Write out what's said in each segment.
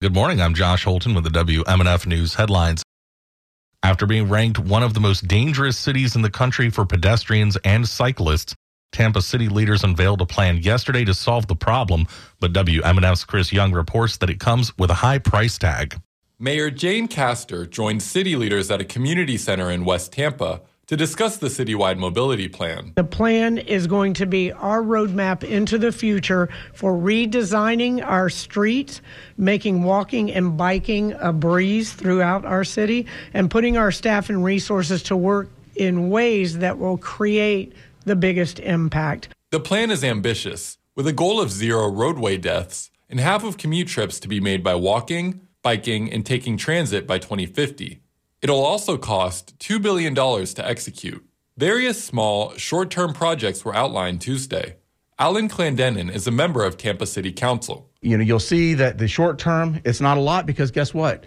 Good morning. I'm Josh Holton with the WMNF News headlines. After being ranked one of the most dangerous cities in the country for pedestrians and cyclists, Tampa City leaders unveiled a plan yesterday to solve the problem, but WMNF's Chris Young reports that it comes with a high price tag. Mayor Jane Castor joined city leaders at a community center in West Tampa to discuss the citywide mobility plan. The plan is going to be our roadmap into the future for redesigning our streets, making walking and biking a breeze throughout our city, and putting our staff and resources to work in ways that will create the biggest impact. The plan is ambitious, with a goal of zero roadway deaths and half of commute trips to be made by walking, biking, and taking transit by 2050. It'll also cost $2 billion to execute. Various small, short term projects were outlined Tuesday. Alan Clendenin is a member of Tampa City Council. You know, you'll see that the short term, it's not a lot because guess what?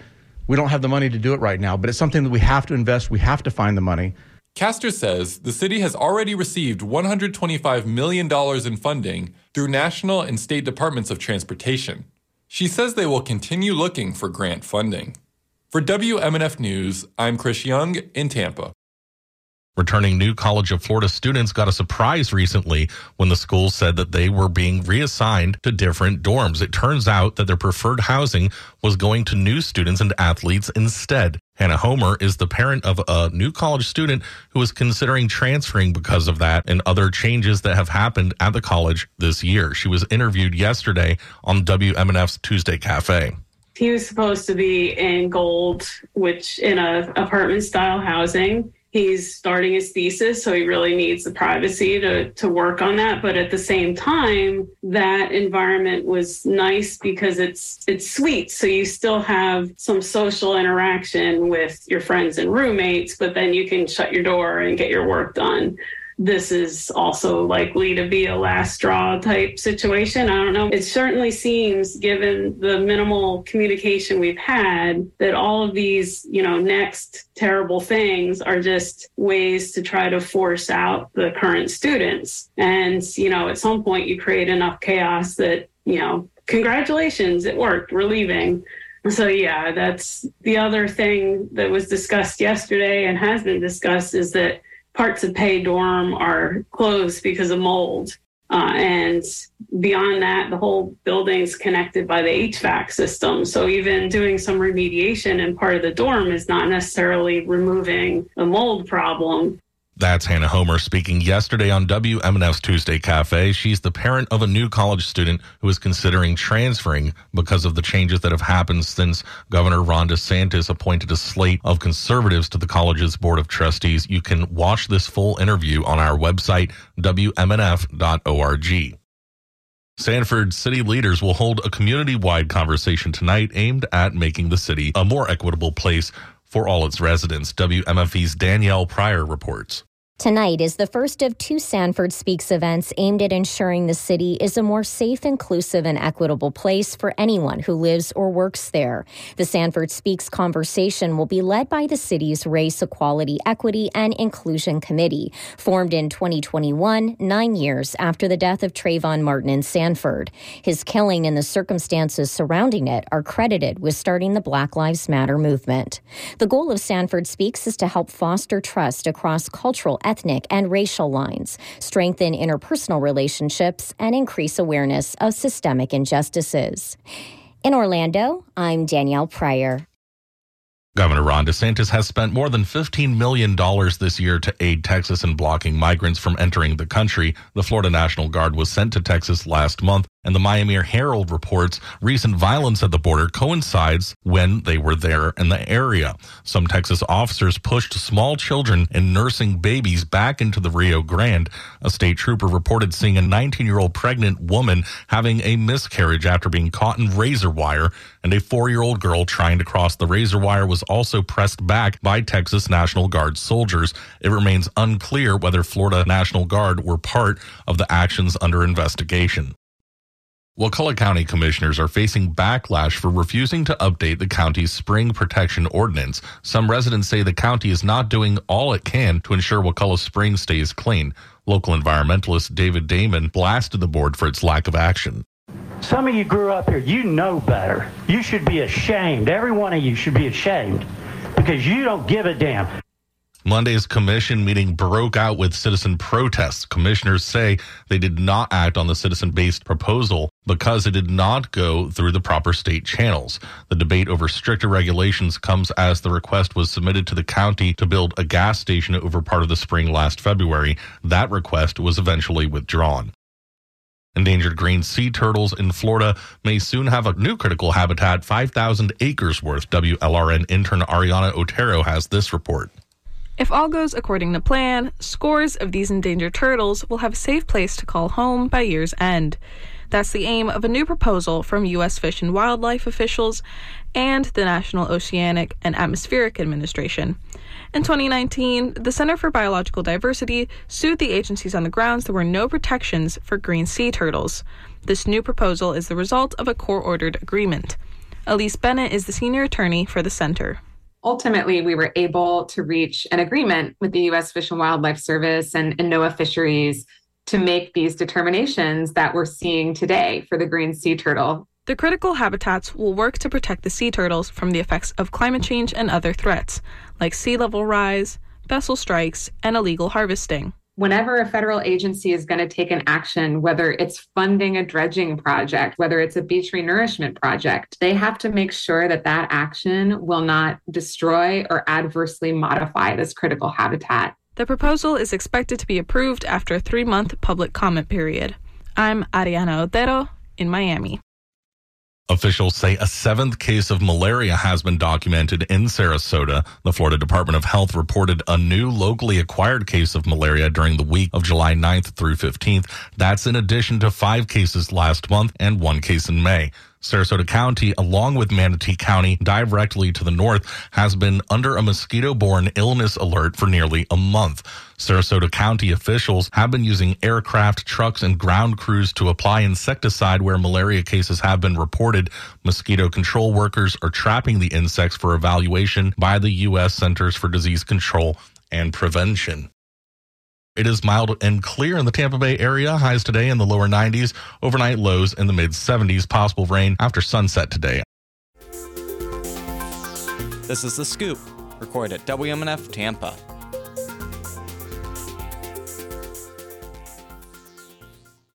We don't have the money to do it right now, but it's something that we have to invest. We have to find the money. Castor says the city has already received $125 million in funding through national and state departments of transportation. She says they will continue looking for grant funding. For WMNF News, I'm Chris Young in Tampa. Returning new College of Florida students got a surprise recently when the school said that they were being reassigned to different dorms. It turns out that their preferred housing was going to new students and athletes instead. Hannah Homer is the parent of a new college student who is considering transferring because of that and other changes that have happened at the college this year. She was interviewed yesterday on WMNF's Tuesday Cafe he was supposed to be in gold, which in a apartment style housing. He's starting his thesis, so he really needs the privacy to, to work on that. But at the same time, that environment was nice because it's it's suite. So you still have some social interaction with your friends and roommates, but then you can shut your door and get your work done this is also likely to be a last straw type situation. I don't know. It certainly seems, given the minimal communication we've had, that all of these, you know, next terrible things are just ways to try to force out the current students. And, you know, at some point you create enough chaos that, you know, congratulations, it worked, we're leaving. So, yeah, that's the other thing that was discussed yesterday and has been discussed is that parts of Pei Dorm are closed because of mold. Uh, and beyond that, the whole building's connected by the HVAC system. So even doing some remediation in part of the dorm is not necessarily removing the mold problem. That's Hannah Homer speaking yesterday on WMNF's Tuesday Cafe. She's the parent of a new college student who is considering transferring because of the changes that have happened since Governor Ron DeSantis appointed a slate of conservatives to the college's board of trustees. You can watch this full interview on our website, WMNF.org. Sanford city leaders will hold a community wide conversation tonight aimed at making the city a more equitable place for all its residents. WMFE's Danielle Prieur reports. Tonight is the first of two Sanford Speaks events aimed at ensuring the city is a more safe, inclusive, and equitable place for anyone who lives or works there. The Sanford Speaks conversation will be led by the city's Race, Equality, Equity, and Inclusion Committee, formed in 2021, nine years after the death of Trayvon Martin in Sanford. His killing and the circumstances surrounding it are credited with starting the Black Lives Matter movement. The goal of Sanford Speaks is to help foster trust across cultural ethnic and racial lines, strengthen interpersonal relationships, and increase awareness of systemic injustices. In Orlando, I'm Danielle Prieur. Governor Ron DeSantis has spent more than $15 million this year to aid Texas in blocking migrants from entering the country. The Florida National Guard was sent to Texas last month and the Miami Herald reports recent violence at the border coincides when they were there in the area. Some Texas officers pushed small children and nursing babies back into the Rio Grande. A state trooper reported seeing a 19 year old pregnant woman having a miscarriage after being caught in razor wire, and a four year old girl trying to cross the razor wire was also pressed back by Texas National Guard soldiers. It remains unclear whether Florida National Guard were part of the actions under investigation. Wakulla County commissioners are facing backlash for refusing to update the county's spring protection ordinance. Some residents say the county is not doing all it can to ensure Wakulla Spring stays clean. Local environmentalist David Damon blasted the board for its lack of action. some of you grew up here. You know better. You should be ashamed. Every one of you should be ashamed because you don't give a damn. Monday's commission meeting broke out with citizen protests. Commissioners say they did not act on the citizen based proposal because it did not go through the proper state channels. The debate over stricter regulations comes as the request was submitted to the county to build a gas station over part of the spring last February. That request was eventually withdrawn. Endangered green sea turtles in Florida may soon have a new critical habitat 5,000 acres worth. WLRN intern Ariana Otero has this report. If all goes according to plan, scores of these endangered turtles will have a safe place to call home by year's end. That's the aim of a new proposal from U.S. Fish and Wildlife officials and the National Oceanic and Atmospheric Administration. In 2019, the Center for Biological Diversity sued the agencies on the grounds there were no protections for green sea turtles. This new proposal is the result of a court ordered agreement. Elise Bennett is the senior attorney for the center ultimately we were able to reach an agreement with the U.S. Fish and Wildlife Service and, and NOAA Fisheries to make these determinations that we're seeing today for the green sea turtle. The critical habitats will work to protect the sea turtles from the effects of climate change and other threats, like sea level rise, vessel strikes, and illegal harvesting whenever a federal agency is going to take an action, whether it's funding a dredging project, whether it's a beach renourishment project, they have to make sure that that action will not destroy or adversely modify this critical habitat. The proposal is expected to be approved after a three month public comment period. I'm Ariana Otero in Miami. Officials say a seventh case of malaria has been documented in Sarasota. The Florida Department of Health reported a new locally acquired case of malaria during the week of July 9th through 15th. That's in addition to five cases last month and one case in May. Sarasota County, along with Manatee County, directly to the north, has been under a mosquito borne illness alert for nearly a month. Sarasota County officials have been using aircraft, trucks, and ground crews to apply insecticide where malaria cases have been reported. Mosquito control workers are trapping the insects for evaluation by the U.S. Centers for Disease Control and Prevention. It is mild and clear in the Tampa Bay area. Highs today in the lower 90s. Overnight lows in the mid 70s. Possible rain after sunset today. This is The Scoop, recorded at WMNF Tampa.